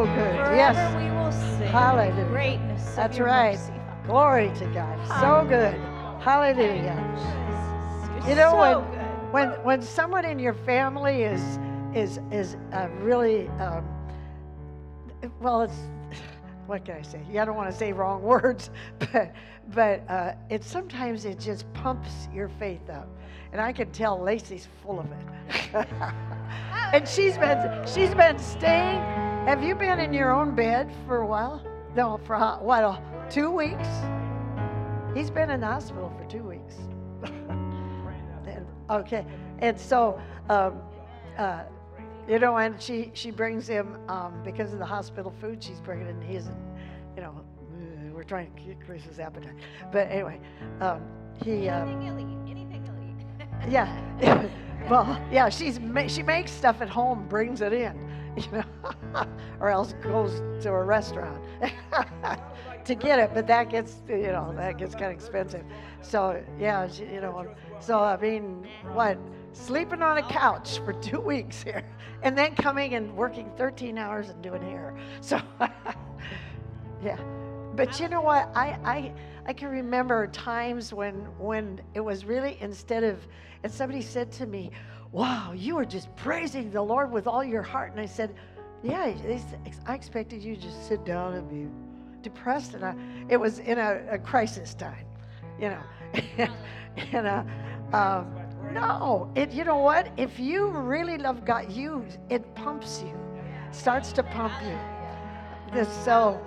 So good. Forever yes. we will sing. Hallelujah. Greatness That's right. mercy, Glory to God. So good. Hallelujah. You know so when good. when when someone in your family is is is uh, really um, well, it's what can I say? Yeah, I don't want to say wrong words, but but uh, it sometimes it just pumps your faith up, and I can tell Lacey's full of it. and she's been she's been staying. Have you been in your own bed for a while? No, for what? uh, Two weeks. He's been in the hospital for two weeks. And- okay, and so, um, uh, you know, and she she brings him um, because of the hospital food she's bringing in. He's, you know, uh, we're trying to increase his appetite. But anyway, um, he. Uh, Anything you'll eat. Anything you'll eat. yeah. well, yeah, she's ma- she makes stuff at home, brings it in, you know, or else goes to a restaurant to get it. But that gets, you know, that gets kind of expensive. So yeah, you know, so I mean, what? Sleeping on a couch for two weeks here, and then coming and working 13 hours and doing hair. So yeah. But you know what? I, I I can remember times when when it was really instead of and somebody said to me, "Wow, you were just praising the Lord with all your heart." And I said, "Yeah, I expected you to just sit down and be depressed." And I, it was in a, a crisis time, you know. and uh, um, no, it. You know what? If you really love God, you it pumps you, starts to pump you. So.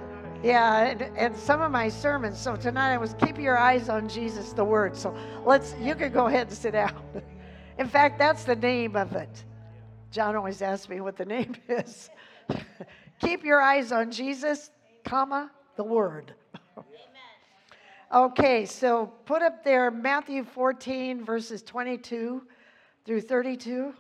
Yeah, and, and some of my sermons. So tonight I was keep your eyes on Jesus, the Word. So let's. You can go ahead and sit down. In fact, that's the name of it. John always asks me what the name is. keep your eyes on Jesus, comma the Word. okay, so put up there Matthew 14 verses 22 through 32.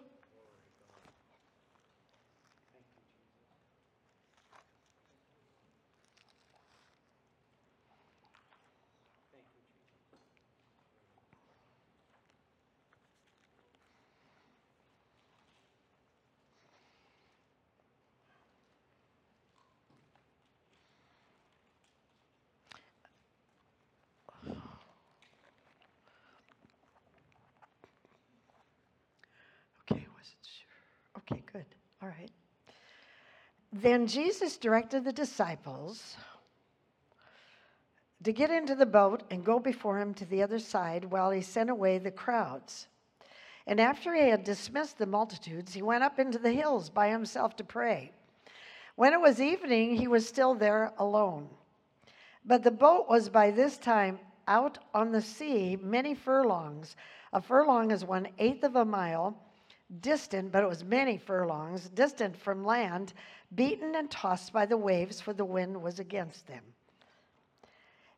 Okay, wasn't sure. Okay, good. All right. Then Jesus directed the disciples to get into the boat and go before him to the other side while he sent away the crowds. And after he had dismissed the multitudes, he went up into the hills by himself to pray. When it was evening, he was still there alone. But the boat was by this time out on the sea many furlongs. A furlong is one eighth of a mile distant, but it was many furlongs, distant from land, beaten and tossed by the waves, for the wind was against them.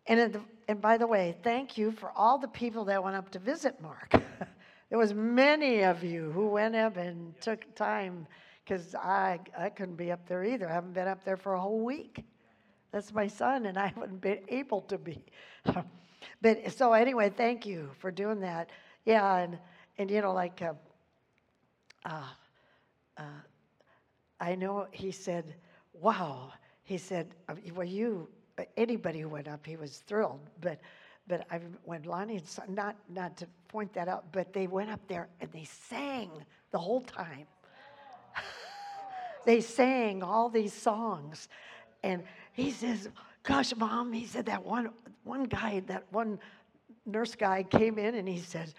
And, in the, and by the way, thank you for all the people that went up to visit Mark. there was many of you who went up and took time because I, I couldn't be up there either. I haven't been up there for a whole week. That's my son, and I haven't been able to be. but so anyway, thank you for doing that. Yeah, and and you know, like, uh, uh, uh, I know he said, "Wow," he said, uh, "Well, you anybody who went up, he was thrilled." But but I when Lonnie and son, not not to point that out, but they went up there and they sang the whole time. they sang all these songs, and he says, "Gosh, mom," he said that one one guy, that one nurse guy came in and he said,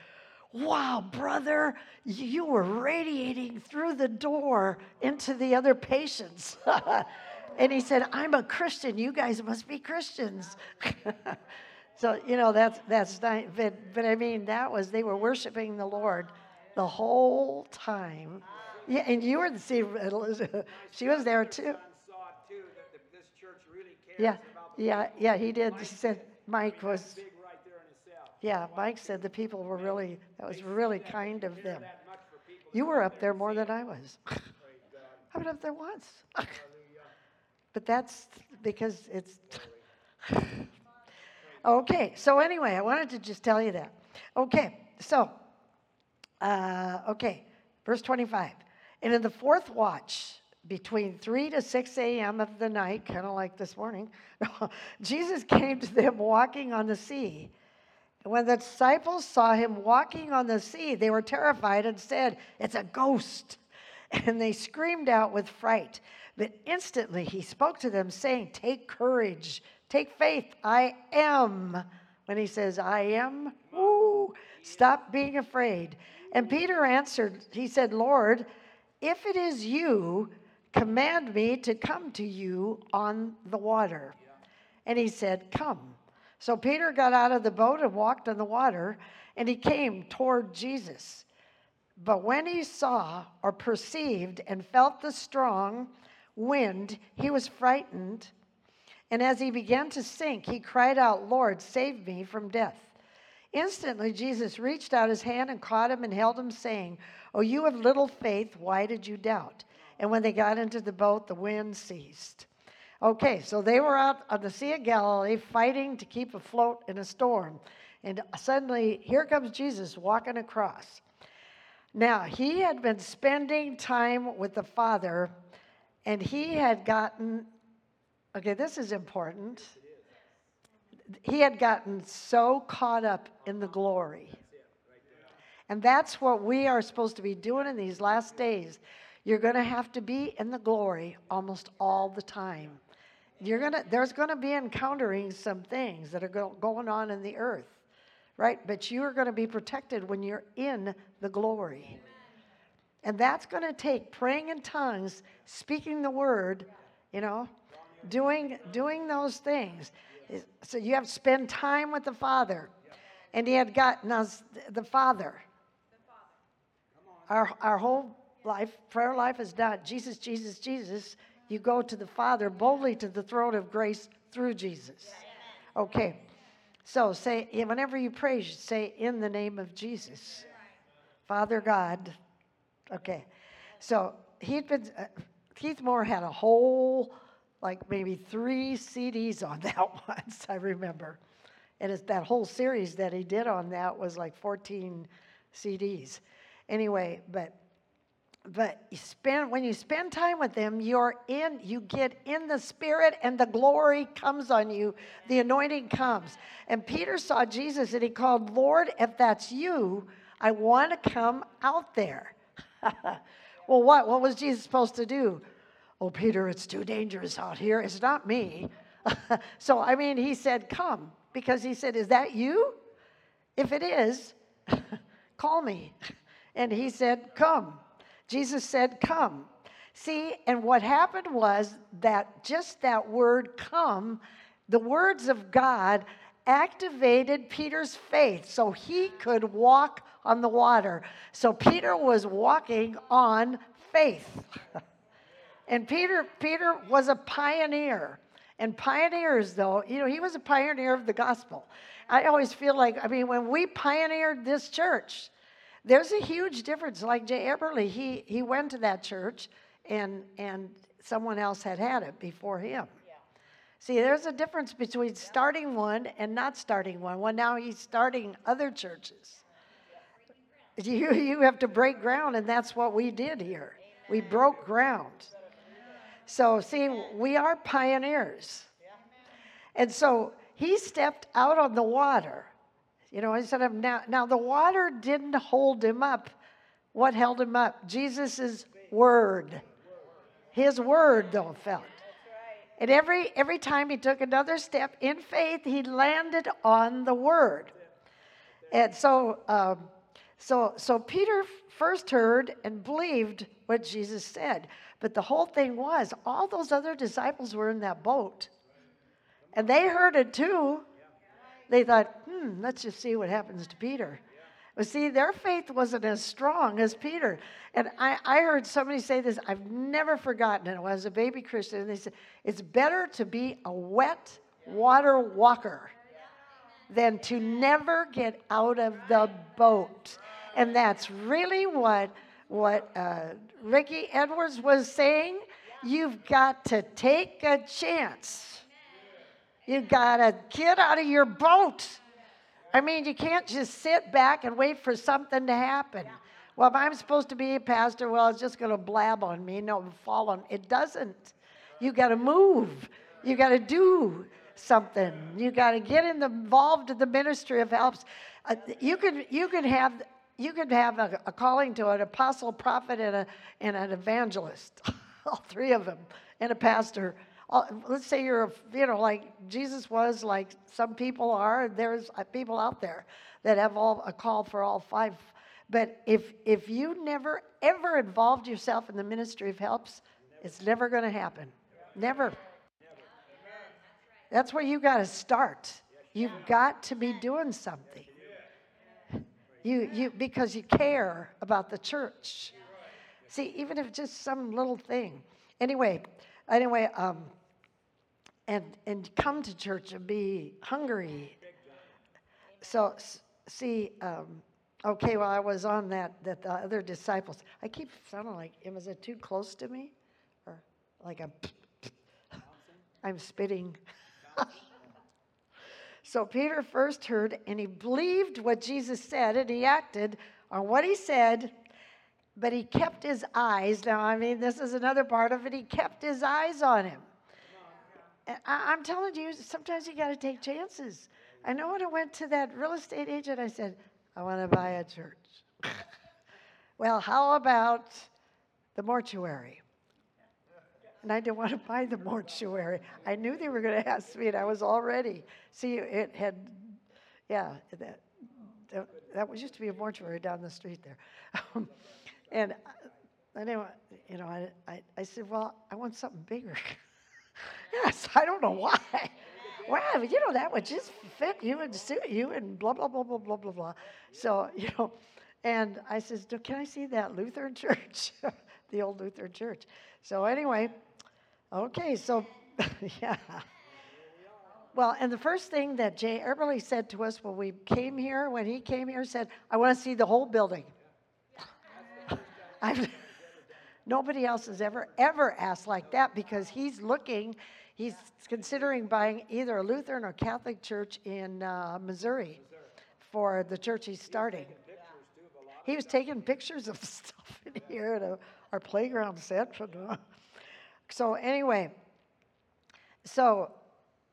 Wow, brother, you were radiating through the door into the other patients. and he said, I'm a Christian. You guys must be Christians. so, you know, that's, that's nice. But, but I mean, that was, they were worshiping the Lord the whole time. Yeah, and you were the, see, she was there too. saw too that the, this church really cares Yeah, yeah, yeah, he did. He said, Mike was, big right there in the cell. Yeah, Mike said the people were really, that was really kind of them. You were up there more than I was. I've been up there once. but that's because it's. okay, so anyway, I wanted to just tell you that. Okay, so, uh, okay, verse 25. And in the fourth watch, between 3 to 6 a.m. of the night, kind of like this morning, Jesus came to them walking on the sea. And when the disciples saw him walking on the sea, they were terrified and said, It's a ghost. And they screamed out with fright. But instantly he spoke to them, saying, Take courage, take faith, I am. When he says, I am, woo, stop being afraid. And Peter answered, He said, Lord, if it is you, command me to come to you on the water. And he said, Come. So Peter got out of the boat and walked on the water, and he came toward Jesus. But when he saw or perceived and felt the strong wind, he was frightened. And as he began to sink, he cried out, Lord, save me from death. Instantly, Jesus reached out his hand and caught him and held him, saying, Oh, you have little faith, why did you doubt? And when they got into the boat, the wind ceased. Okay, so they were out on the Sea of Galilee fighting to keep afloat in a storm. And suddenly, here comes Jesus walking across. Now, he had been spending time with the Father, and he had gotten, okay, this is important. He had gotten so caught up in the glory. And that's what we are supposed to be doing in these last days. You're going to have to be in the glory almost all the time. You're gonna, there's going to be encountering some things that are go, going on in the earth, right? But you are going to be protected when you're in the glory. And that's going to take praying in tongues, speaking the word, you know, doing, doing those things. So you have to spend time with the Father. And he had gotten us the Father. Our, our whole life, prayer life is not Jesus, Jesus, Jesus. You go to the Father boldly to the throne of grace through Jesus. Okay. So say, whenever you pray, you say, in the name of Jesus. Father God. Okay. So he'd been, uh, Keith Moore had a whole, like maybe three CDs on that once, I remember. And it's that whole series that he did on that was like 14 CDs. Anyway, but but you spend when you spend time with them you're in you get in the spirit and the glory comes on you. The anointing comes. And peter saw jesus and he called lord if that's you i want to come out there. Well what what was jesus supposed to do? Oh peter it's too dangerous out here. It's not me. So i mean he said come because he said is that you? If it is call me. And he said come Jesus said, Come. See, and what happened was that just that word come, the words of God activated Peter's faith so he could walk on the water. So Peter was walking on faith. and Peter Peter was a pioneer. And pioneers though, you know, he was a pioneer of the gospel. I always feel like I mean when we pioneered this church, there's a huge difference. Like Jay Eberly, he, he went to that church and, and someone else had had it before him. Yeah. See, there's a difference between starting one and not starting one. Well, now he's starting other churches. You, you have to break ground, and that's what we did here. We broke ground. So, see, we are pioneers. And so he stepped out on the water you know, instead of now, now the water didn't hold him up. What held him up? Jesus' word. His word, though, felt. And every every time he took another step in faith, he landed on the word. And so, um, so, so Peter first heard and believed what Jesus said. But the whole thing was, all those other disciples were in that boat, and they heard it too they thought, hmm, let's just see what happens to Peter. But see, their faith wasn't as strong as Peter. And I, I heard somebody say this, I've never forgotten it. I was a baby Christian, and they said, it's better to be a wet water walker than to never get out of the boat. And that's really what, what uh, Ricky Edwards was saying. You've got to take a chance you got to get out of your boat. I mean, you can't just sit back and wait for something to happen. Well, if I'm supposed to be a pastor, well, it's just going to blab on me. No, fall on. It doesn't. You got to move. You got to do something. You got to get involved in the ministry of helps. Uh, you could you could have you could have a, a calling to an apostle, prophet, and a and an evangelist, all three of them, and a pastor. All, let's say you're you know like Jesus was, like some people are. There's uh, people out there that have all a call for all five. But if if you never ever involved yourself in the ministry of helps, it's never going to happen. Never. That's where you got to start. You've got to be doing something. You, you, because you care about the church. See, even if just some little thing. Anyway, anyway, um, and and come to church and be hungry. So see, um, okay, well, I was on that that the other disciples. I keep sounding like, was it too close to me, or like I'm I'm spitting. so Peter first heard and he believed what Jesus said and he acted on what he said, but he kept his eyes. Now, I mean, this is another part of it. He kept his eyes on him. And I, I'm telling you, sometimes you got to take chances. I know when I went to that real estate agent, I said, I want to buy a church. well, how about the mortuary? and I didn't want to buy the mortuary. I knew they were going to ask me, and I was already. See, it had, yeah, that that, that was used to be a mortuary down the street there, and uh, anyway, you know, I, I I said, well, I want something bigger. yes, I don't know why. Well, you know that would just fit you and suit you and blah blah blah blah blah blah blah. So you know, and I says, can I see that Lutheran church, the old Lutheran church? So anyway, Okay, so yeah. Well, and the first thing that Jay Eberly said to us when we came here, when he came here, said, I want to see the whole building. I've, nobody else has ever, ever asked like that because he's looking, he's considering buying either a Lutheran or Catholic church in uh, Missouri for the church he's starting. He was taking pictures of stuff in here at a, our playground set. So anyway, so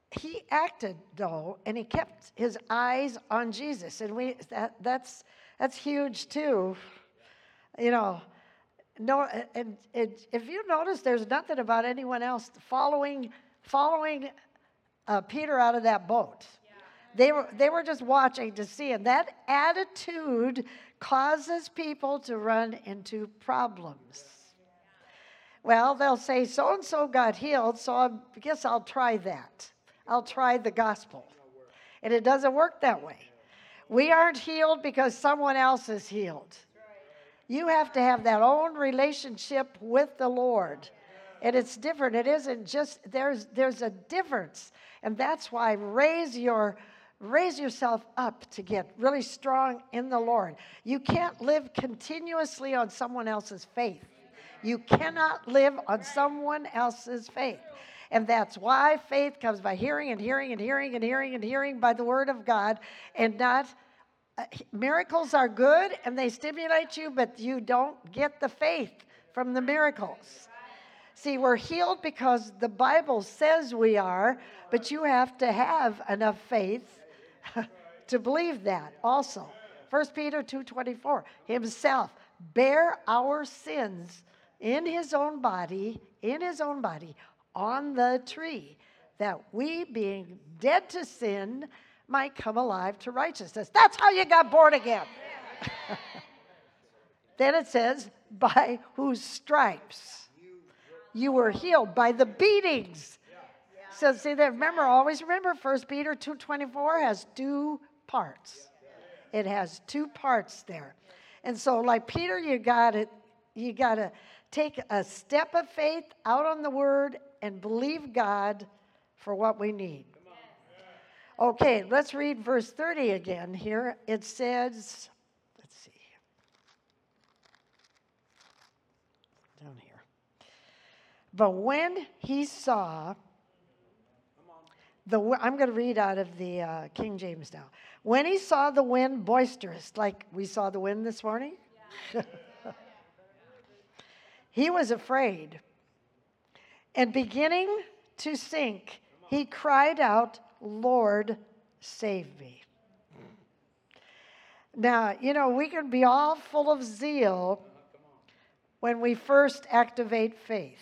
he acted though, and he kept his eyes on Jesus, and we that that's that's huge too. You know, no, and, and if you notice, there's nothing about anyone else following following uh, Peter out of that boat. They were they were just watching to see, and that attitude causes people to run into problems. Well, they'll say, so and so got healed, so I guess I'll try that. I'll try the gospel. And it doesn't work that way. We aren't healed because someone else is healed. You have to have that own relationship with the Lord. And it's different. It isn't just there's there's a difference. And that's why raise your raise yourself up to get really strong in the Lord. You can't live continuously on someone else's faith. You cannot live on someone else's faith. And that's why faith comes by hearing and hearing and hearing and hearing and hearing by the word of God and not. Uh, miracles are good and they stimulate you, but you don't get the faith from the miracles. See, we're healed because the Bible says we are, but you have to have enough faith to believe that also. 1 Peter 2:24 himself bear our sins in his own body, in his own body, on the tree, that we, being dead to sin, might come alive to righteousness. That's how you got born again. then it says, by whose stripes you were healed, by the beatings. So see that remember, always remember 1 Peter 2.24 has two parts. It has two parts there. And so like Peter, you gotta you gotta take a step of faith out on the word and believe God for what we need. Okay, let's read verse 30 again here. It says, let's see, down here. But when he saw, the, I'm going to read out of the uh, King James now. When he saw the wind boisterous, like we saw the wind this morning, he was afraid. And beginning to sink, he cried out, Lord, save me. Now, you know, we can be all full of zeal when we first activate faith.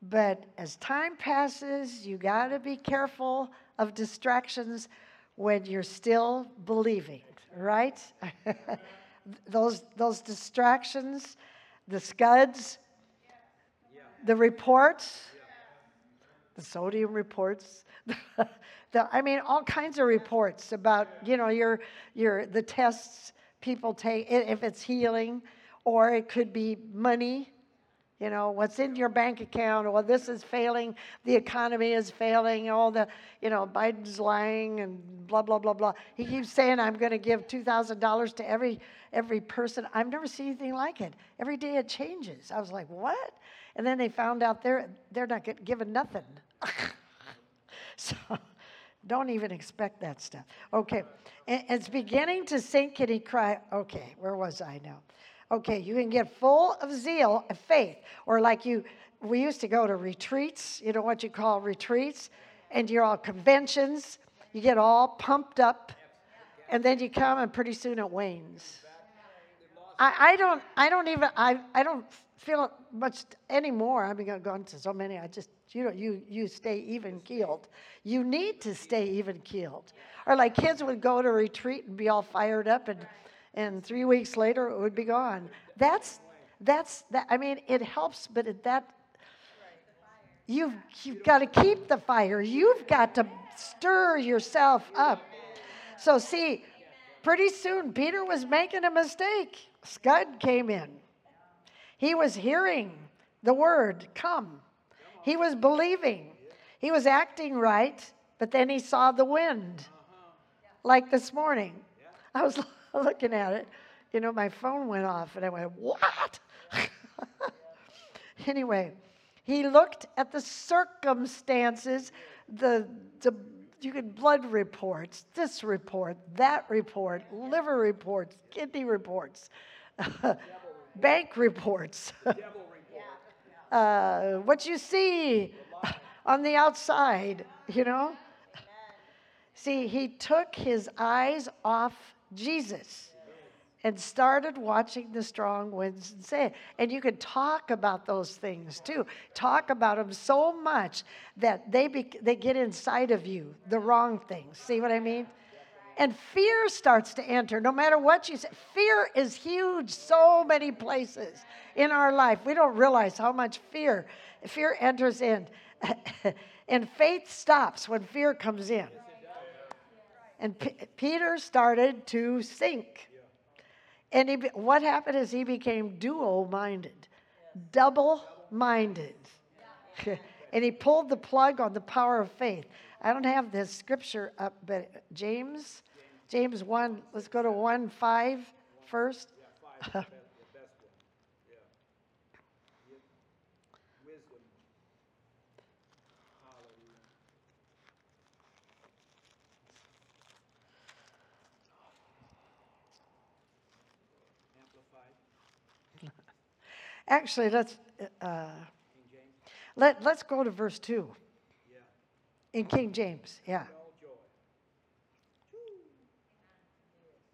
But as time passes, you got to be careful of distractions when you're still believing, right? those, those distractions, the scuds, the reports, the sodium reports, the, I mean, all kinds of reports about, you know, your, your, the tests people take, if it's healing, or it could be money, you know, what's in your bank account, or this is failing, the economy is failing, all the, you know, Biden's lying and blah, blah, blah, blah. He keeps saying, I'm going to give $2,000 to every, every person. I've never seen anything like it. Every day it changes. I was like, what? And then they found out they're, they're not get, given nothing. so don't even expect that stuff. Okay. It's beginning to sink and he cried, okay, where was I now? Okay, you can get full of zeal of faith. Or like you, we used to go to retreats, you know what you call retreats, and you're all conventions, you get all pumped up, and then you come and pretty soon it wanes. I, I don't I don't even I, I don't feel much anymore. I mean, I've going to so many. I just you know you you stay even keeled. You need to stay even keeled. Or like kids would go to retreat and be all fired up and and three weeks later it would be gone. That's that's that. I mean it helps, but it, that you've you've got to keep the fire. You've got to stir yourself up. So see, pretty soon Peter was making a mistake. Scud came in. He was hearing the word come. He was believing. He was acting right, but then he saw the wind. Like this morning. I was looking at it. You know, my phone went off and I went, What? anyway, he looked at the circumstances, the, the you get blood reports, this report, that report, liver reports, kidney reports, bank reports, uh, what you see on the outside, you know. See, he took his eyes off Jesus and started watching the strong winds and say, and you can talk about those things too. Talk about them so much that they be, they get inside of you, the wrong things. See what I mean? And fear starts to enter, no matter what you say. Fear is huge, so many places in our life. We don't realize how much fear fear enters in, and faith stops when fear comes in. And P- Peter started to sink. And he, what happened is he became dual minded, double minded. and he pulled the plug on the power of faith. I don't have this scripture up, but James, James 1, let's go to 1 5 first. Wisdom. Hallelujah. Amplified. Actually, let's, uh, let, let's go to verse 2 Yeah. in King James. Yeah. All joy.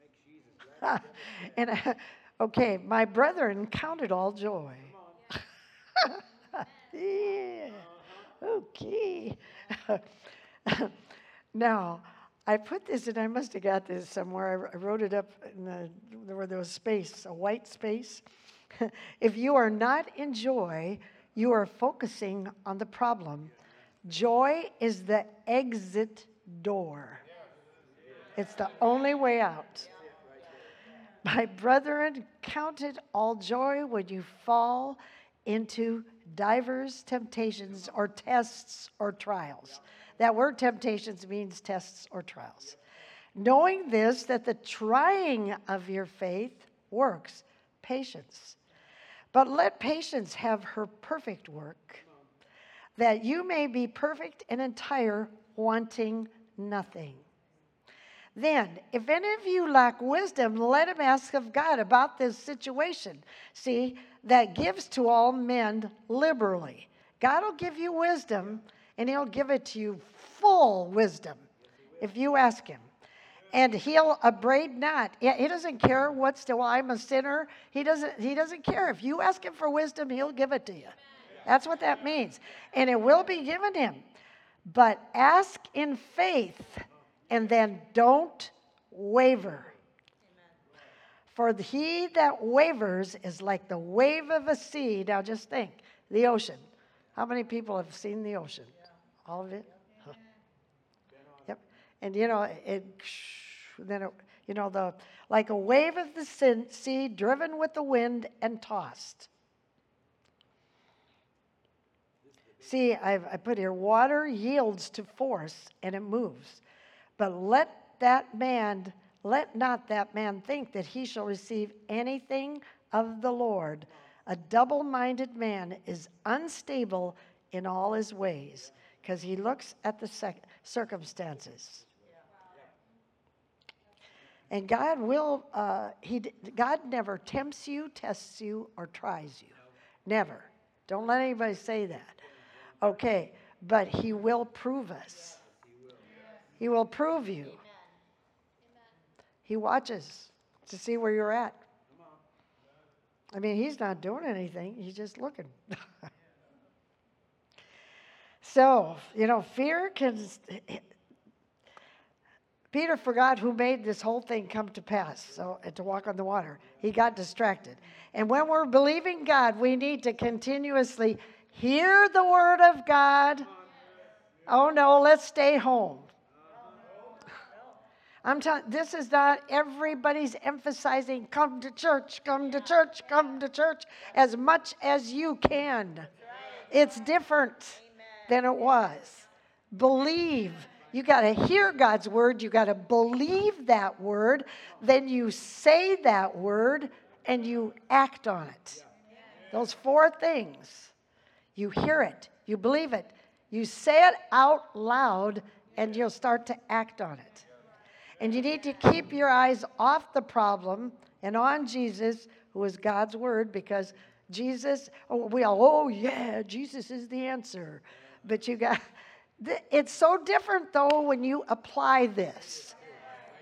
Makes Jesus glad. and uh, okay, my brethren counted all joy. yeah. Okay. now, I put this, and I must have got this somewhere. I, I wrote it up in the, where there was space, a white space. if you are not in joy, you are focusing on the problem. Joy is the exit door. It's the only way out. My brethren, count it all joy when you fall into divers temptations or tests or trials. That word temptations means tests or trials. Knowing this, that the trying of your faith works patience. But let patience have her perfect work, that you may be perfect and entire, wanting nothing. Then, if any of you lack wisdom, let him ask of God about this situation. See, that gives to all men liberally. God will give you wisdom, and he'll give it to you full wisdom if you ask him. And he'll abrade not. He doesn't care what's still. I'm a sinner. He doesn't. He doesn't care. If you ask him for wisdom, he'll give it to you. That's what that means, and it will be given him. But ask in faith, and then don't waver. For he that wavers is like the wave of a sea. Now just think, the ocean. How many people have seen the ocean? All of it. Huh. Yep. And you know it. Then it, you know the like a wave of the sin- sea, driven with the wind and tossed. See, I've, I put here water yields to force and it moves. But let that man, let not that man think that he shall receive anything of the Lord. A double minded man is unstable in all his ways because he looks at the sec- circumstances. And God will, uh, he, God never tempts you, tests you, or tries you. Never. Don't let anybody say that. Okay, but He will prove us. He will prove you. He watches to see where you're at. I mean, He's not doing anything, He's just looking. so, you know, fear can. Peter forgot who made this whole thing come to pass, so uh, to walk on the water. He got distracted. And when we're believing God, we need to continuously hear the word of God. Oh no, let's stay home. I'm telling this is not everybody's emphasizing come to church, come to church, come to church as much as you can. It's different than it was. Believe. You got to hear God's word, you got to believe that word, then you say that word and you act on it. Those four things. You hear it, you believe it, you say it out loud, and you'll start to act on it. And you need to keep your eyes off the problem and on Jesus, who is God's word, because Jesus, oh, we all, oh yeah, Jesus is the answer. But you got, it's so different though when you apply this.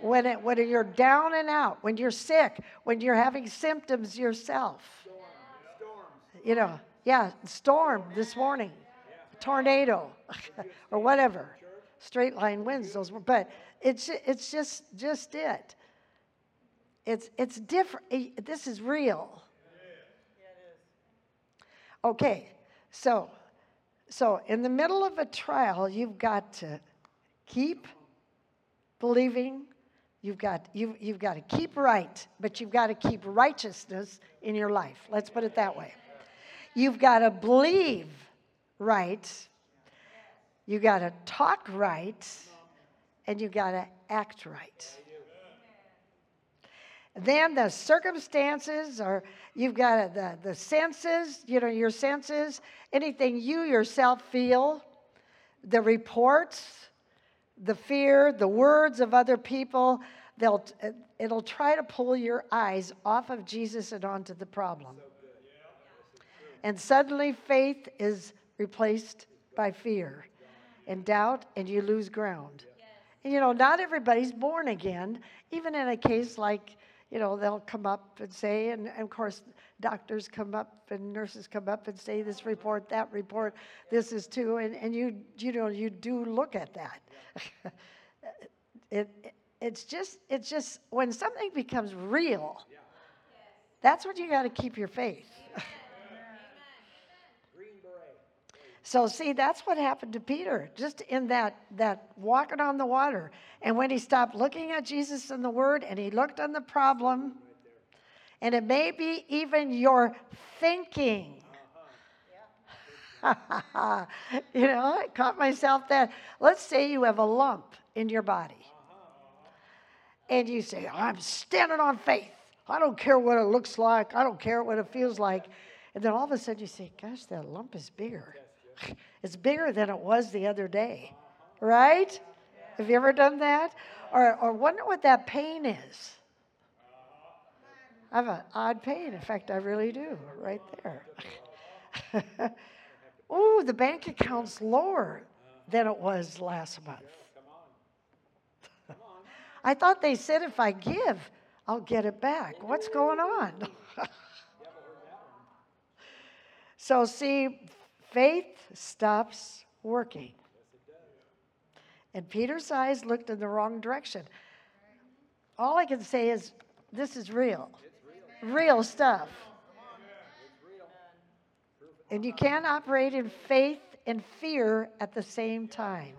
When, it, when you're down and out, when you're sick, when you're having symptoms yourself. You know, yeah, storm this morning, tornado, or whatever. Straight line winds, those were, but it's, it's just, just it. It's, it's different. Eh, this is real. Okay, so, so in the middle of a trial, you've got to keep believing. You've got, you've, you've got to keep right, but you've got to keep righteousness in your life. Let's put it that way. You've got to believe right. You got to talk right, and you got to act right. Then the circumstances, or you've got the, the senses, you know, your senses, anything you yourself feel, the reports, the fear, the words of other people, they'll, it'll try to pull your eyes off of Jesus and onto the problem. And suddenly faith is replaced by fear and doubt, and you lose ground. You know, not everybody's born again, even in a case like, you know, they'll come up and say, and, and, of course, doctors come up and nurses come up and say this report, that report, this is too, and, and you, you know, you do look at that. it, it's just, it's just, when something becomes real, that's when you got to keep your faith. So see, that's what happened to Peter, just in that that walking on the water. And when he stopped looking at Jesus and the Word, and he looked on the problem, and it may be even your thinking. you know, I caught myself that. Let's say you have a lump in your body, and you say, "I'm standing on faith. I don't care what it looks like. I don't care what it feels like." And then all of a sudden you say, "Gosh, that lump is bigger." It's bigger than it was the other day, right? Have you ever done that? Or, or wonder what that pain is? I have an odd pain. In fact, I really do, right there. Ooh, the bank account's lower than it was last month. I thought they said if I give, I'll get it back. What's going on? so, see, faith stops working. And Peter's eyes looked in the wrong direction. All I can say is, this is real. Real stuff. And you can't operate in faith and fear at the same time.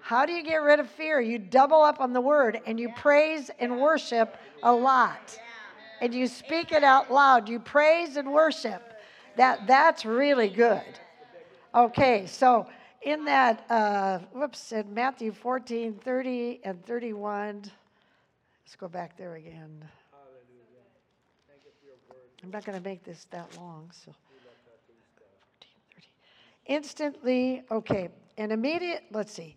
How do you get rid of fear? You double up on the word and you praise and worship a lot. And you speak it out loud. You praise and worship. That that's really good. Okay, so in that uh, whoops, in Matthew 14, 30 and 31. Let's go back there again. I'm not going to make this that long, so. 14, 30. Instantly, okay, and immediate, let's see.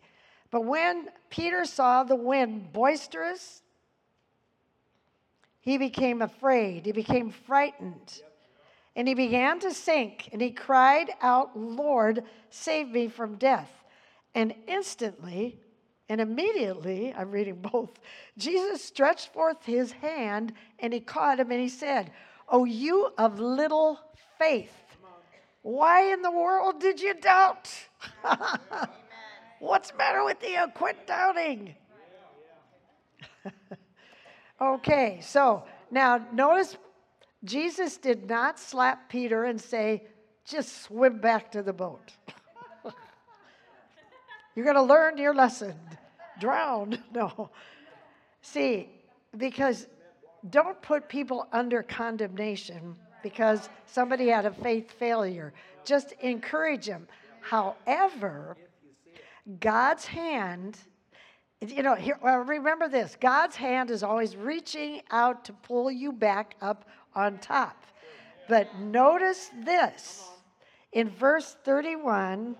But when Peter saw the wind boisterous, he became afraid. He became frightened. And he began to sink, and he cried out, Lord, save me from death. And instantly and immediately, I'm reading both, Jesus stretched forth his hand and he caught him and he said, Oh, you of little faith, why in the world did you doubt? What's the matter with you? Quit doubting. okay, so now notice Jesus did not slap Peter and say, just swim back to the boat. You're going to learn your lesson. Drown. No. See, because don't put people under condemnation because somebody had a faith failure. Just encourage them. However, God's hand, you know, here, well, remember this God's hand is always reaching out to pull you back up on top. But notice this in verse 31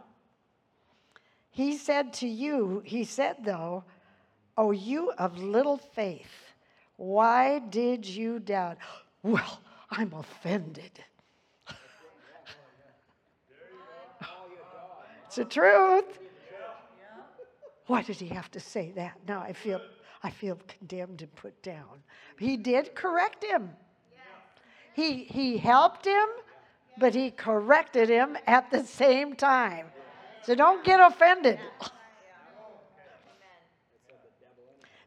he said to you, he said though, Oh, you of little faith, why did you doubt? Well, I'm offended. it's the truth. Why did he have to say that? Now I feel I feel condemned and put down. He did correct him. He he helped him, but he corrected him at the same time. So don't get offended.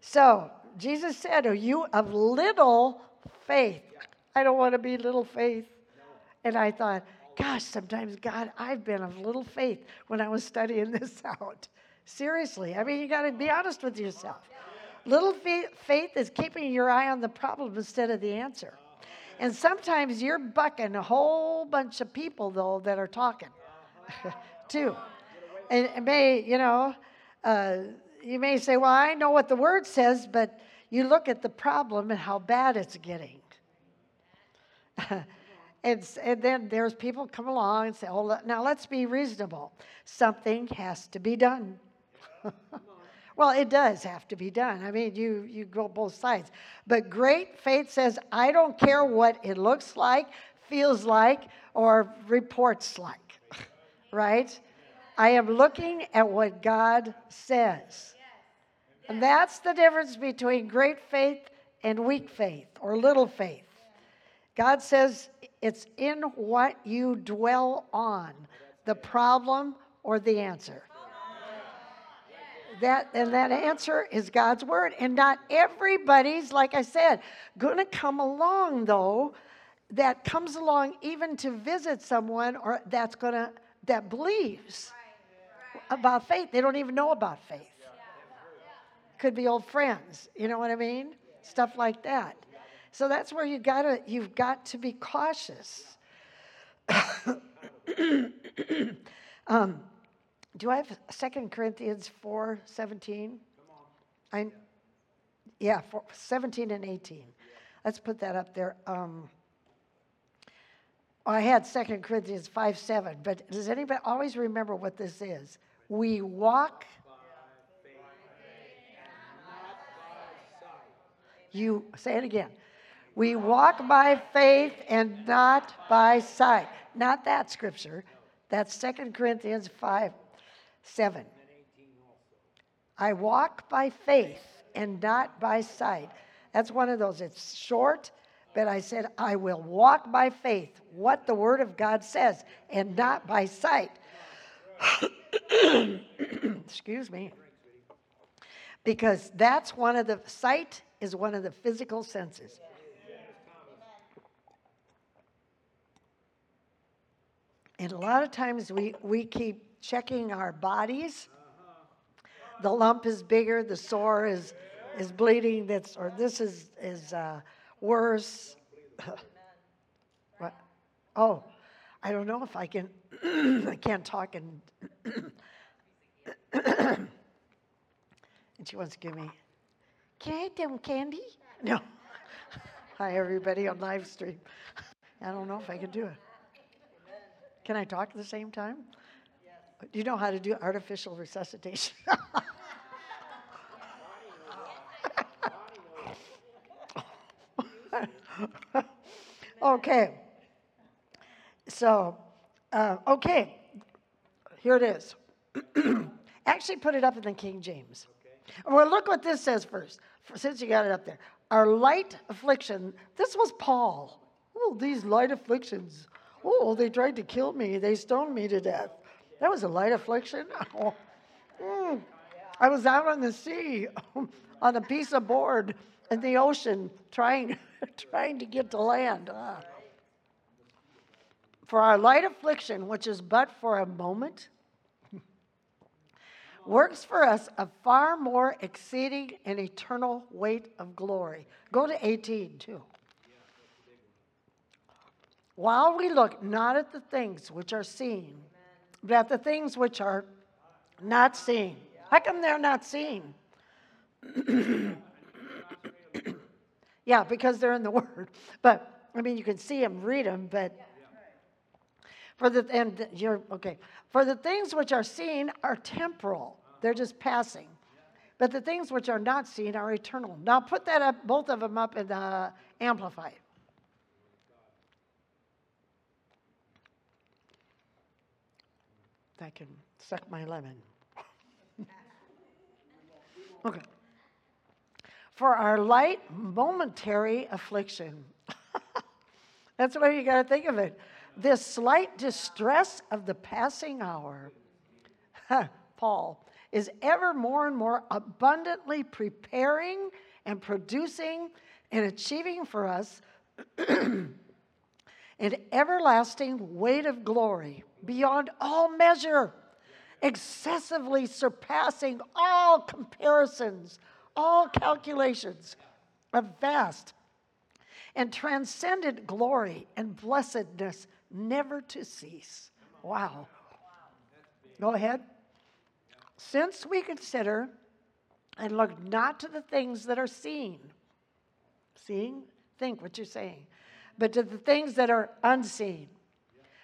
So Jesus said, Are you of little faith? I don't want to be little faith. And I thought, gosh, sometimes, God, I've been of little faith when I was studying this out. Seriously. I mean, you got to be honest with yourself. Little faith is keeping your eye on the problem instead of the answer. And sometimes you're bucking a whole bunch of people, though, that are talking, too. And it may, you know, uh, you may say, well, I know what the word says, but you look at the problem and how bad it's getting. and, and then there's people come along and say, oh, now let's be reasonable. Something has to be done. well, it does have to be done. I mean, you, you go both sides. But great faith says, I don't care what it looks like, feels like, or reports like, right? I am looking at what God says. And that's the difference between great faith and weak faith or little faith. God says it's in what you dwell on, the problem or the answer. That and that answer is God's word. And not everybody's, like I said, gonna come along though, that comes along even to visit someone or that's gonna that believes about faith. They don't even know about faith. Could be old friends. You know what I mean? Stuff like that. So that's where you gotta you've got to be cautious. um, do I have 2 Corinthians 4 17? I, yeah, four, 17 and 18. Let's put that up there. Um, I had 2 Corinthians 5 7, but does anybody always remember what this is? We walk. You say it again. We walk by faith and not by sight. Not that scripture. That's 2 Corinthians 5 7. I walk by faith and not by sight. That's one of those. It's short, but I said, I will walk by faith, what the Word of God says, and not by sight. Excuse me. Because that's one of the, sight is one of the physical senses. And a lot of times we, we keep checking our bodies. The lump is bigger, the sore is, is bleeding, that's, or this is, is uh, worse. what? Oh, I don't know if I can, I can't talk and. and she wants to give me, can I have them candy? No. Hi, everybody on live stream. I don't know if I can do it. Can I talk at the same time? Do you know how to do artificial resuscitation? okay. So, uh, okay, here it is. Actually, put it up in the King James. Well, look what this says first, since you got it up there. Our light affliction, this was Paul. Oh, these light afflictions. Oh, they tried to kill me. They stoned me to death. That was a light affliction. Mm. I was out on the sea on a piece of board in the ocean trying, trying to get to land. Ah. For our light affliction, which is but for a moment, works for us a far more exceeding and eternal weight of glory. Go to 18 too. While we look not at the things which are seen, at the things which are not seen. How come they're not seen? yeah, because they're in the Word. But I mean, you can see them, read them, but for the and you're okay. For the things which are seen are temporal; they're just passing. But the things which are not seen are eternal. Now put that up, both of them up in the amplified. I can suck my lemon. okay. For our light momentary affliction. That's the way you got to think of it. This slight distress of the passing hour, Paul, is ever more and more abundantly preparing and producing and achieving for us an everlasting weight of glory beyond all measure, excessively surpassing all comparisons, all calculations of vast and transcendent glory and blessedness never to cease. Wow. Go ahead. Since we consider and look not to the things that are seen, seeing, think what you're saying, but to the things that are unseen.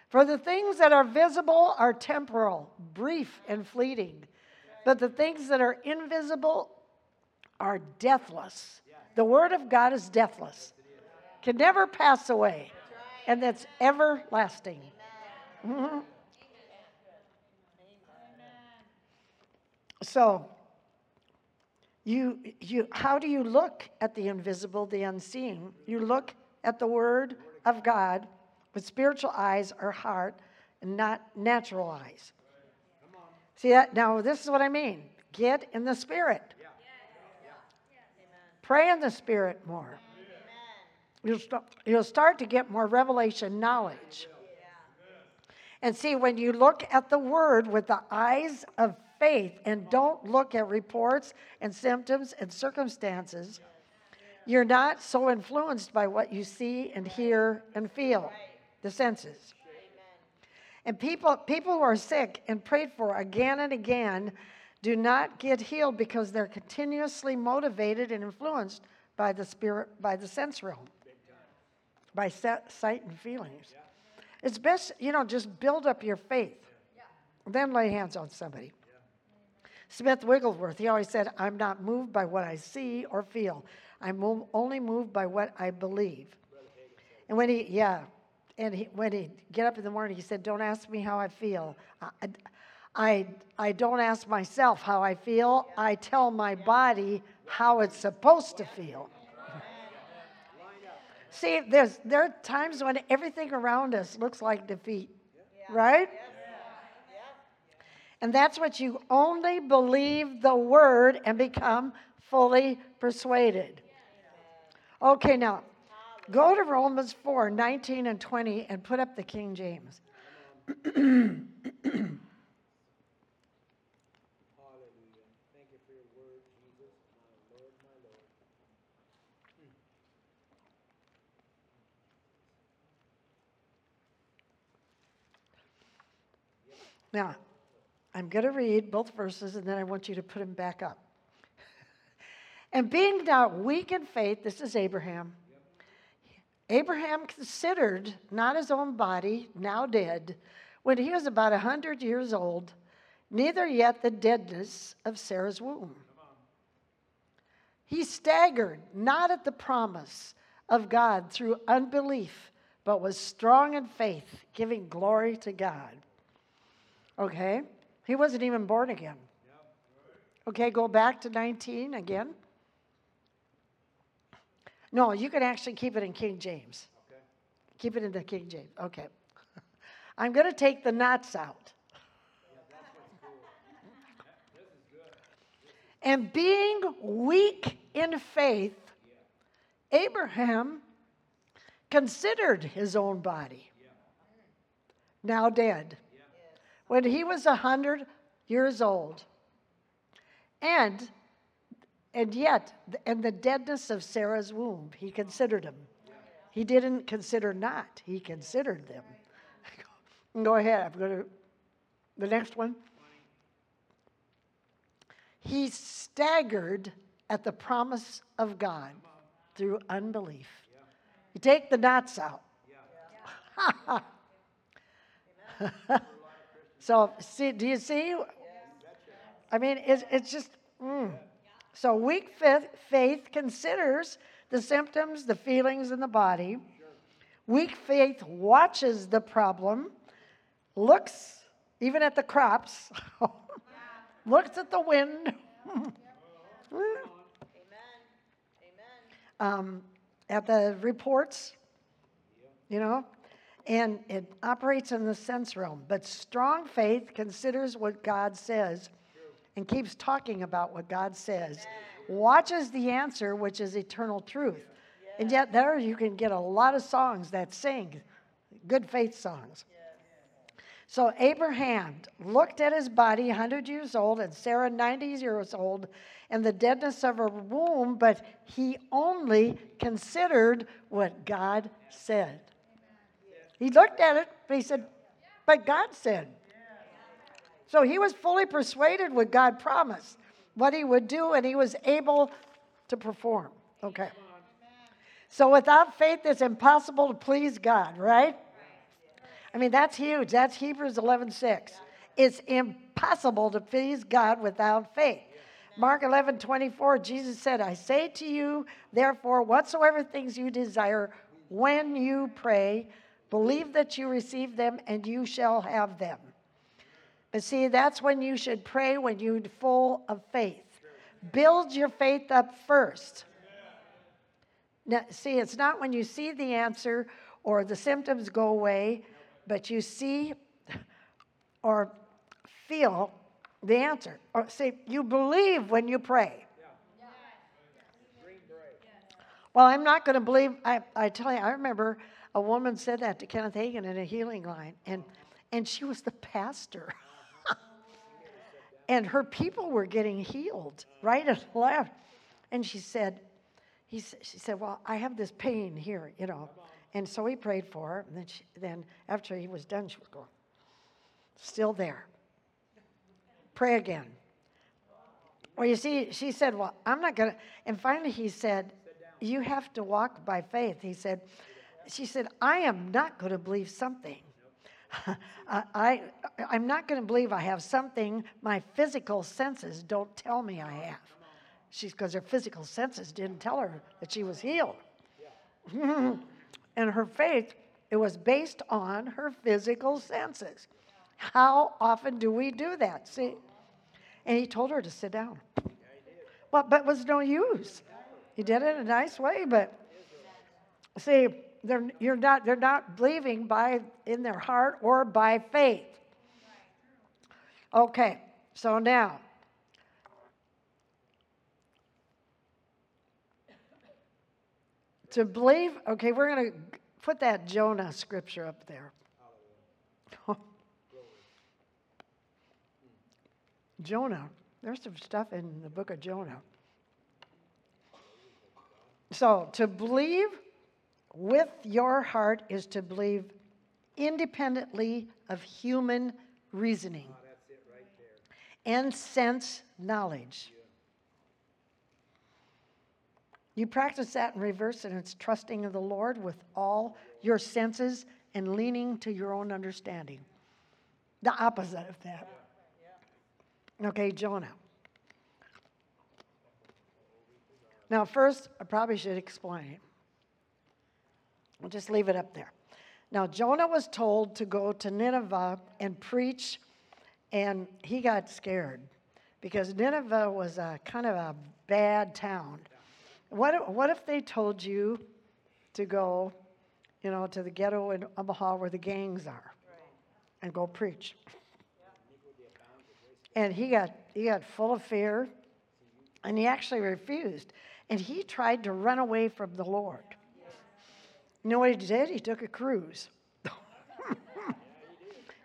For the things that are visible are temporal, brief, and fleeting, but the things that are invisible are deathless. The Word of God is deathless, can never pass away, and that's everlasting. Mhm. So, you, you, how do you look at the invisible, the unseen? You look at the Word of God with spiritual eyes or heart and not natural eyes. See that? Now, this is what I mean. Get in the Spirit. Pray in the Spirit more. You'll, st- you'll start to get more revelation knowledge. And see, when you look at the Word with the eyes of faith and don't look at reports and symptoms and circumstances, you're not so influenced by what you see and hear and feel, the senses. And people, people who are sick and prayed for again and again do not get healed because they're continuously motivated and influenced by the spirit, by the sense realm, by sight and feelings. It's best, you know, just build up your faith, then lay hands on somebody. Smith Wigglesworth, he always said, I'm not moved by what I see or feel. I'm only moved by what I believe. And when he, yeah, and he, when he get up in the morning, he said, "Don't ask me how I feel. I, I, I don't ask myself how I feel. I tell my body how it's supposed to feel." See, there's there are times when everything around us looks like defeat, right? And that's what you only believe the word and become fully persuaded. Okay, now go to Romans 4 19 and 20 and put up the King James. Now, I'm going to read both verses and then I want you to put them back up. and being now weak in faith, this is Abraham. Abraham considered not his own body, now dead, when he was about a 100 years old, neither yet the deadness of Sarah's womb. He staggered not at the promise of God through unbelief, but was strong in faith, giving glory to God. Okay? He wasn't even born again. Okay, go back to 19 again. No, you can actually keep it in King James. Okay. Keep it in the King James. Okay. I'm going to take the knots out. And being weak in faith, Abraham considered his own body, now dead, when he was a hundred years old. And and yet, and the deadness of Sarah's womb, he considered him. He didn't consider not, he considered them. Go ahead, I'm going to, the next one. He staggered at the promise of God through unbelief. You take the knots out. so, see, do you see? I mean, it's, it's just, mm. So weak faith, considers the symptoms, the feelings in the body. Weak faith watches the problem, looks even at the crops, looks at the wind. um, at the reports, you know, and it operates in the sense realm. But strong faith considers what God says and keeps talking about what God says, watches the answer, which is eternal truth. And yet, there you can get a lot of songs that sing good faith songs. So, Abraham looked at his body, 100 years old, and Sarah, 90 years old, and the deadness of her womb, but he only considered what God said. He looked at it, but he said, But God said. So he was fully persuaded what God promised, what he would do, and he was able to perform. Okay. So without faith, it's impossible to please God, right? I mean, that's huge. That's Hebrews 11 6. It's impossible to please God without faith. Mark 11 24, Jesus said, I say to you, therefore, whatsoever things you desire when you pray, believe that you receive them and you shall have them. See, that's when you should pray when you're full of faith. Build your faith up first. Now, see, it's not when you see the answer or the symptoms go away, but you see or feel the answer. Or see, you believe when you pray. Well, I'm not going to believe. I, I tell you, I remember a woman said that to Kenneth Hagin in a healing line, and, and she was the pastor. and her people were getting healed right and left. And she said, he, she said, Well, I have this pain here, you know. And so he prayed for her. And then, she, then after he was done, she was going, Still there. Pray again. Well, you see, she said, Well, I'm not going to. And finally he said, You have to walk by faith. He said, She said, I am not going to believe something. I, I'm not going to believe I have something my physical senses don't tell me I have. She's because her physical senses didn't tell her that she was healed. and her faith, it was based on her physical senses. How often do we do that? See? And he told her to sit down. Well, but was no use. He did it in a nice way, but see, they're, you're not, they're not believing by in their heart or by faith. Okay, so now to believe, okay, we're going to put that Jonah scripture up there. Jonah, there's some stuff in the book of Jonah. So to believe with your heart is to believe independently of human reasoning and sense knowledge. You practice that in reverse, and it's trusting in the Lord with all your senses and leaning to your own understanding. The opposite of that. Okay, Jonah. Now, first, I probably should explain it. I'll just leave it up there. Now, Jonah was told to go to Nineveh and preach, and he got scared because Nineveh was a kind of a bad town. What what if they told you to go, you know, to the ghetto in Omaha where the gangs are and go preach? And he got, he got full of fear, and he actually refused. And he tried to run away from the Lord. You know what he did? He took a cruise.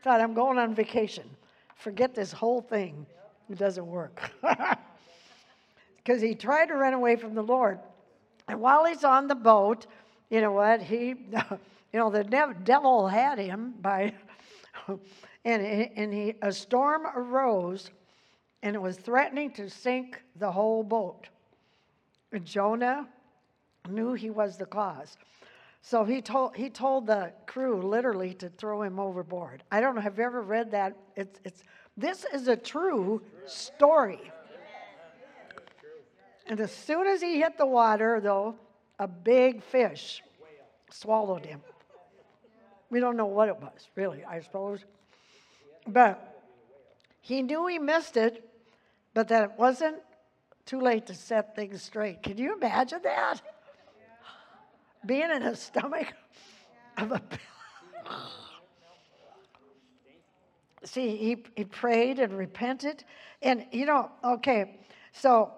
Thought, I'm going on vacation. Forget this whole thing. It doesn't work. Because he tried to run away from the Lord. And while he's on the boat, you know what? He, you know, the devil had him by, and, and he, a storm arose and it was threatening to sink the whole boat. Jonah knew he was the cause. So he told, he told the crew literally to throw him overboard. I don't know, have you ever read that? It's, it's, this is a true story. And as soon as he hit the water, though, a big fish swallowed him. We don't know what it was, really, I suppose. But he knew he missed it, but that it wasn't too late to set things straight. Can you imagine that? Being in the stomach of a. See, he, he prayed and repented. And, you know, okay, so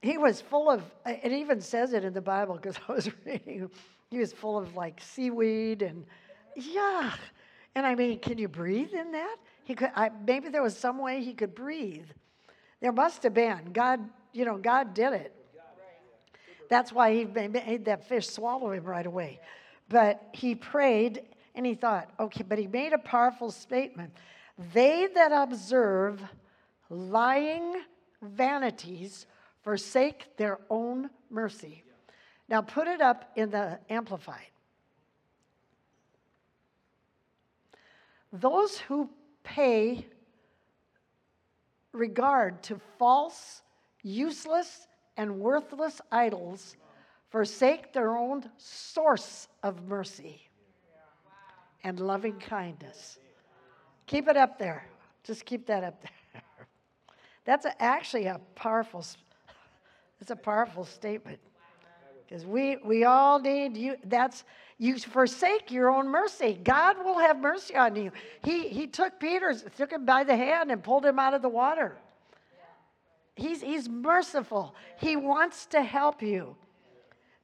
he was full of, it even says it in the Bible because I was reading, he was full of like seaweed and yeah. And I mean, can you breathe in that? He could, I, maybe there was some way he could breathe. There must have been. God, you know, God did it. That's why he made that fish swallow him right away. But he prayed and he thought, okay, but he made a powerful statement. They that observe lying vanities forsake their own mercy. Now put it up in the Amplified. Those who pay regard to false, useless, and worthless idols forsake their own source of mercy and loving kindness. Keep it up there. Just keep that up there. That's a, actually a powerful it's a powerful statement. Because we, we all need you. That's you forsake your own mercy. God will have mercy on you. He he took Peter, took him by the hand and pulled him out of the water. He's he's merciful. He wants to help you.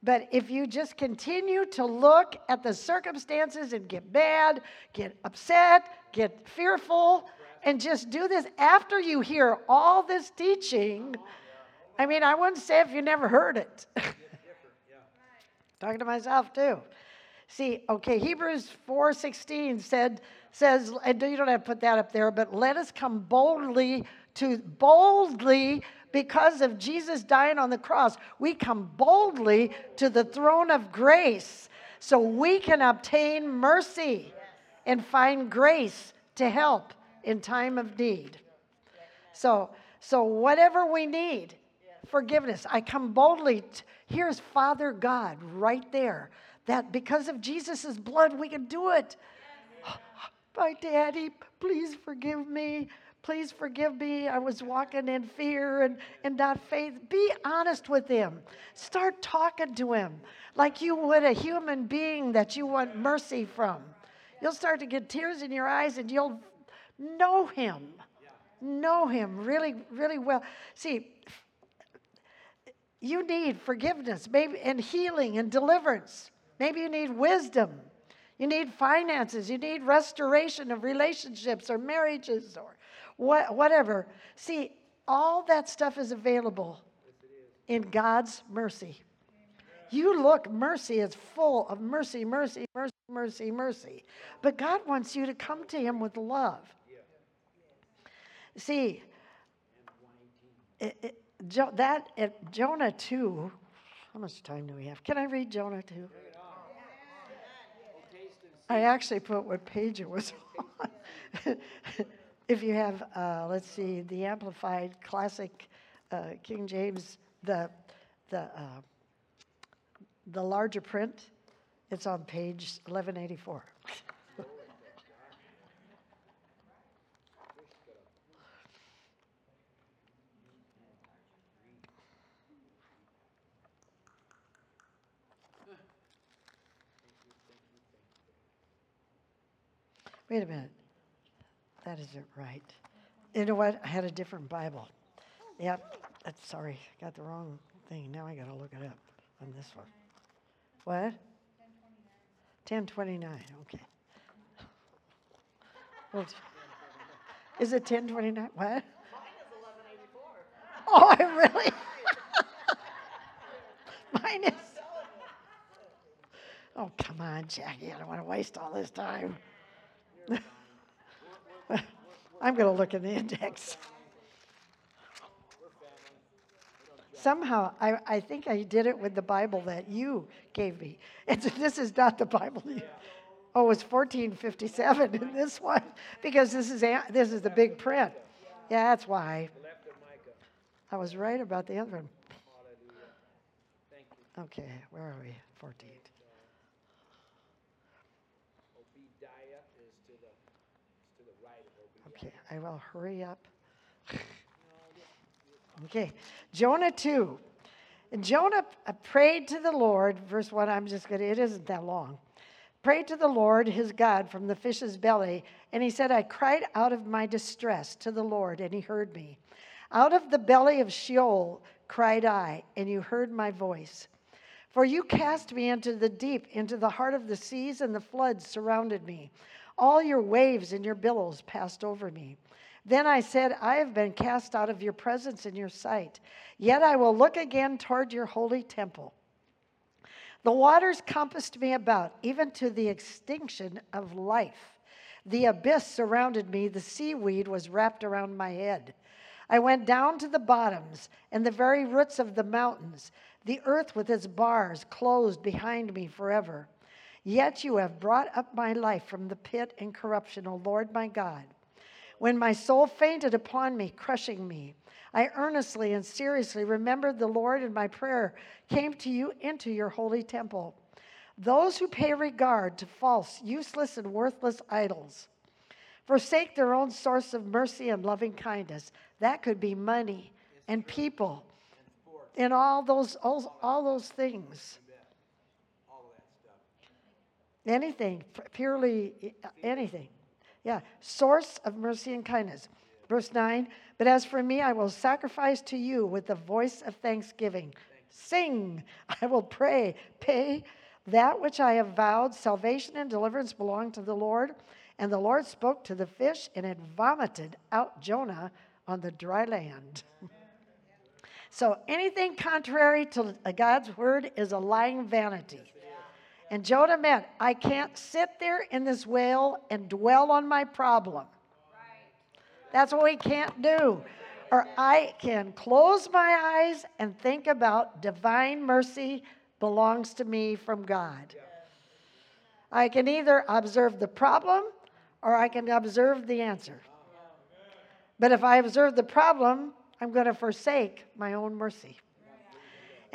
But if you just continue to look at the circumstances and get mad, get upset, get fearful, and just do this after you hear all this teaching, I mean, I wouldn't say if you never heard it. Talking to myself too. See, okay, Hebrews 4:16 said says, and you don't have to put that up there, but let us come boldly to boldly because of Jesus dying on the cross. We come boldly to the throne of grace so we can obtain mercy and find grace to help in time of need. So, so whatever we need, forgiveness. I come boldly. T- here's Father God right there. That because of Jesus' blood, we can do it. My daddy, please forgive me. Please forgive me. I was walking in fear and, and not faith. Be honest with him. Start talking to him like you would a human being that you want mercy from. You'll start to get tears in your eyes and you'll know him. Know him really, really well. See, you need forgiveness, maybe and healing and deliverance. Maybe you need wisdom. You need finances. You need restoration of relationships or marriages or what, whatever. See, all that stuff is available in God's mercy. You look, mercy is full of mercy, mercy, mercy, mercy, mercy. But God wants you to come to Him with love. See, it, it, Jo- that at Jonah 2, how much time do we have? Can I read Jonah 2? I actually put what page it was on. If you have, uh, let's see, the Amplified Classic uh, King James, the, the, uh, the larger print, it's on page 1184. Wait a minute. That isn't right. You know what? I had a different Bible. Yep. That's, sorry, got the wrong thing. Now I got to look it up on this one. What? 1029. Okay. Well, is it 1029? What? Mine is 1184. Oh, I really? Mine is. Oh, come on, Jackie. I don't want to waste all this time. I'm going to look in the index. Somehow, I, I think I did it with the Bible that you gave me. It's, this is not the Bible. You, oh, it's 1457 in this one because this is this is the big print. Yeah, that's why. I was right about the other one. Okay, where are we? 14. Obadiah is to the, is to the right of Obadiah. Okay, I will hurry up. Okay, Jonah 2. And Jonah prayed to the Lord, verse 1, I'm just going to, it isn't that long. Prayed to the Lord his God from the fish's belly, and he said, I cried out of my distress to the Lord, and he heard me. Out of the belly of Sheol cried I, and you heard my voice. For you cast me into the deep, into the heart of the seas, and the floods surrounded me. All your waves and your billows passed over me. Then I said, I have been cast out of your presence and your sight, yet I will look again toward your holy temple. The waters compassed me about, even to the extinction of life. The abyss surrounded me, the seaweed was wrapped around my head. I went down to the bottoms and the very roots of the mountains. The earth with its bars closed behind me forever. Yet you have brought up my life from the pit and corruption, O Lord my God. When my soul fainted upon me, crushing me, I earnestly and seriously remembered the Lord, and my prayer came to you into your holy temple. Those who pay regard to false, useless, and worthless idols forsake their own source of mercy and loving kindness. That could be money and people and all those all, all those things. Anything, purely eh, eh, anything. Yeah, source of mercy and kindness. Verse 9, but as for me, I will sacrifice to you with the voice of thanksgiving. Sing, I will pray, pay that which I have vowed. Salvation and deliverance belong to the Lord. And the Lord spoke to the fish, and it vomited out Jonah on the dry land. so anything contrary to God's word is a lying vanity. And Jonah meant, I can't sit there in this whale and dwell on my problem. That's what we can't do. Or I can close my eyes and think about divine mercy belongs to me from God. I can either observe the problem or I can observe the answer. But if I observe the problem, I'm going to forsake my own mercy.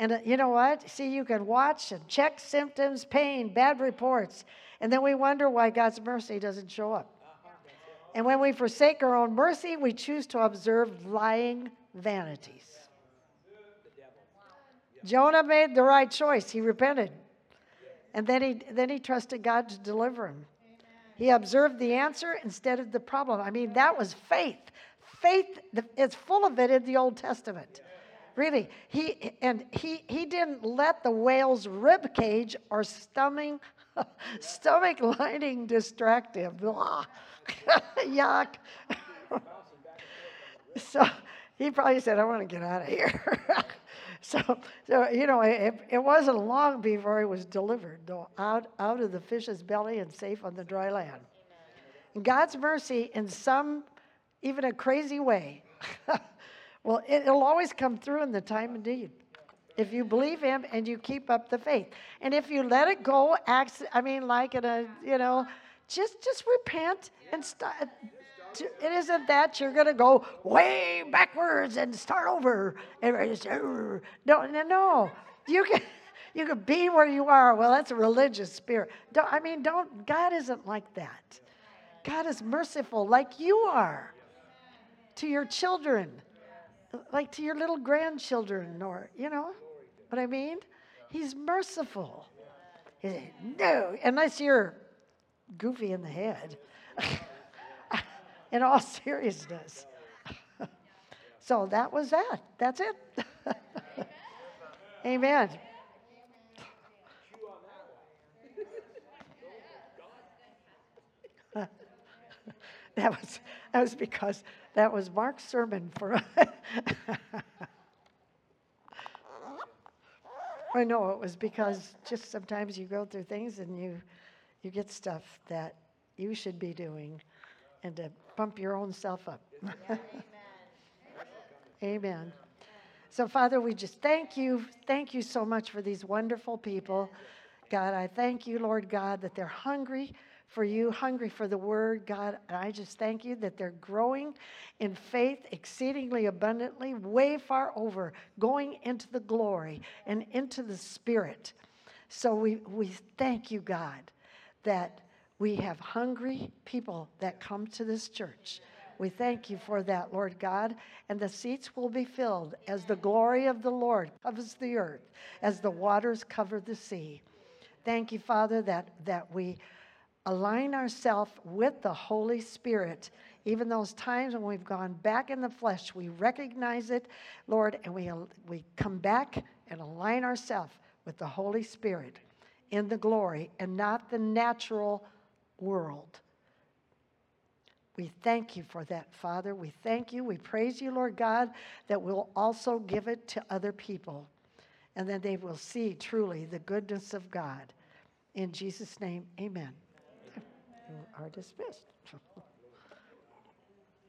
And uh, you know what? See, you can watch and check symptoms, pain, bad reports, and then we wonder why God's mercy doesn't show up. And when we forsake our own mercy, we choose to observe lying vanities. Jonah made the right choice. He repented. And then he, then he trusted God to deliver him. He observed the answer instead of the problem. I mean, that was faith. Faith is full of it in the Old Testament. Really. He and he he didn't let the whale's rib cage or stomach stomach lining distract him. Yuck. so he probably said, I want to get out of here. so, so, you know, it, it wasn't long before he was delivered, though, out, out of the fish's belly and safe on the dry land. And God's mercy, in some, even a crazy way, well, it, it'll always come through in the time of need. If you believe Him and you keep up the faith, and if you let it go, I mean, like in a, you know, just just repent and start. It isn't that you're going to go way backwards and start over. No, no, no. You can you can be where you are. Well, that's a religious spirit. Don't, I mean, don't. God isn't like that. God is merciful, like you are, to your children, like to your little grandchildren, or you know what I mean. He's merciful. He said, no, unless you're goofy in the head. in all seriousness. so that was that. That's it. Amen. that was that was because that was Mark's sermon for I know it was because just sometimes you go through things and you you get stuff that you should be doing and to pump your own self up. amen. amen. So, Father, we just thank you. Thank you so much for these wonderful people. God, I thank you, Lord God, that they're hungry for you, hungry for the word, God. And I just thank you that they're growing in faith exceedingly abundantly, way far over, going into the glory and into the spirit. So we, we thank you, God, that we have hungry people that come to this church. We thank you for that, Lord God. And the seats will be filled as the glory of the Lord covers the earth, as the waters cover the sea. Thank you, Father, that, that we align ourselves with the Holy Spirit. Even those times when we've gone back in the flesh, we recognize it, Lord, and we, we come back and align ourselves with the Holy Spirit in the glory and not the natural world. We thank you for that, Father. We thank you. We praise you, Lord God, that we'll also give it to other people and then they will see truly the goodness of God. In Jesus' name, amen. Are dismissed.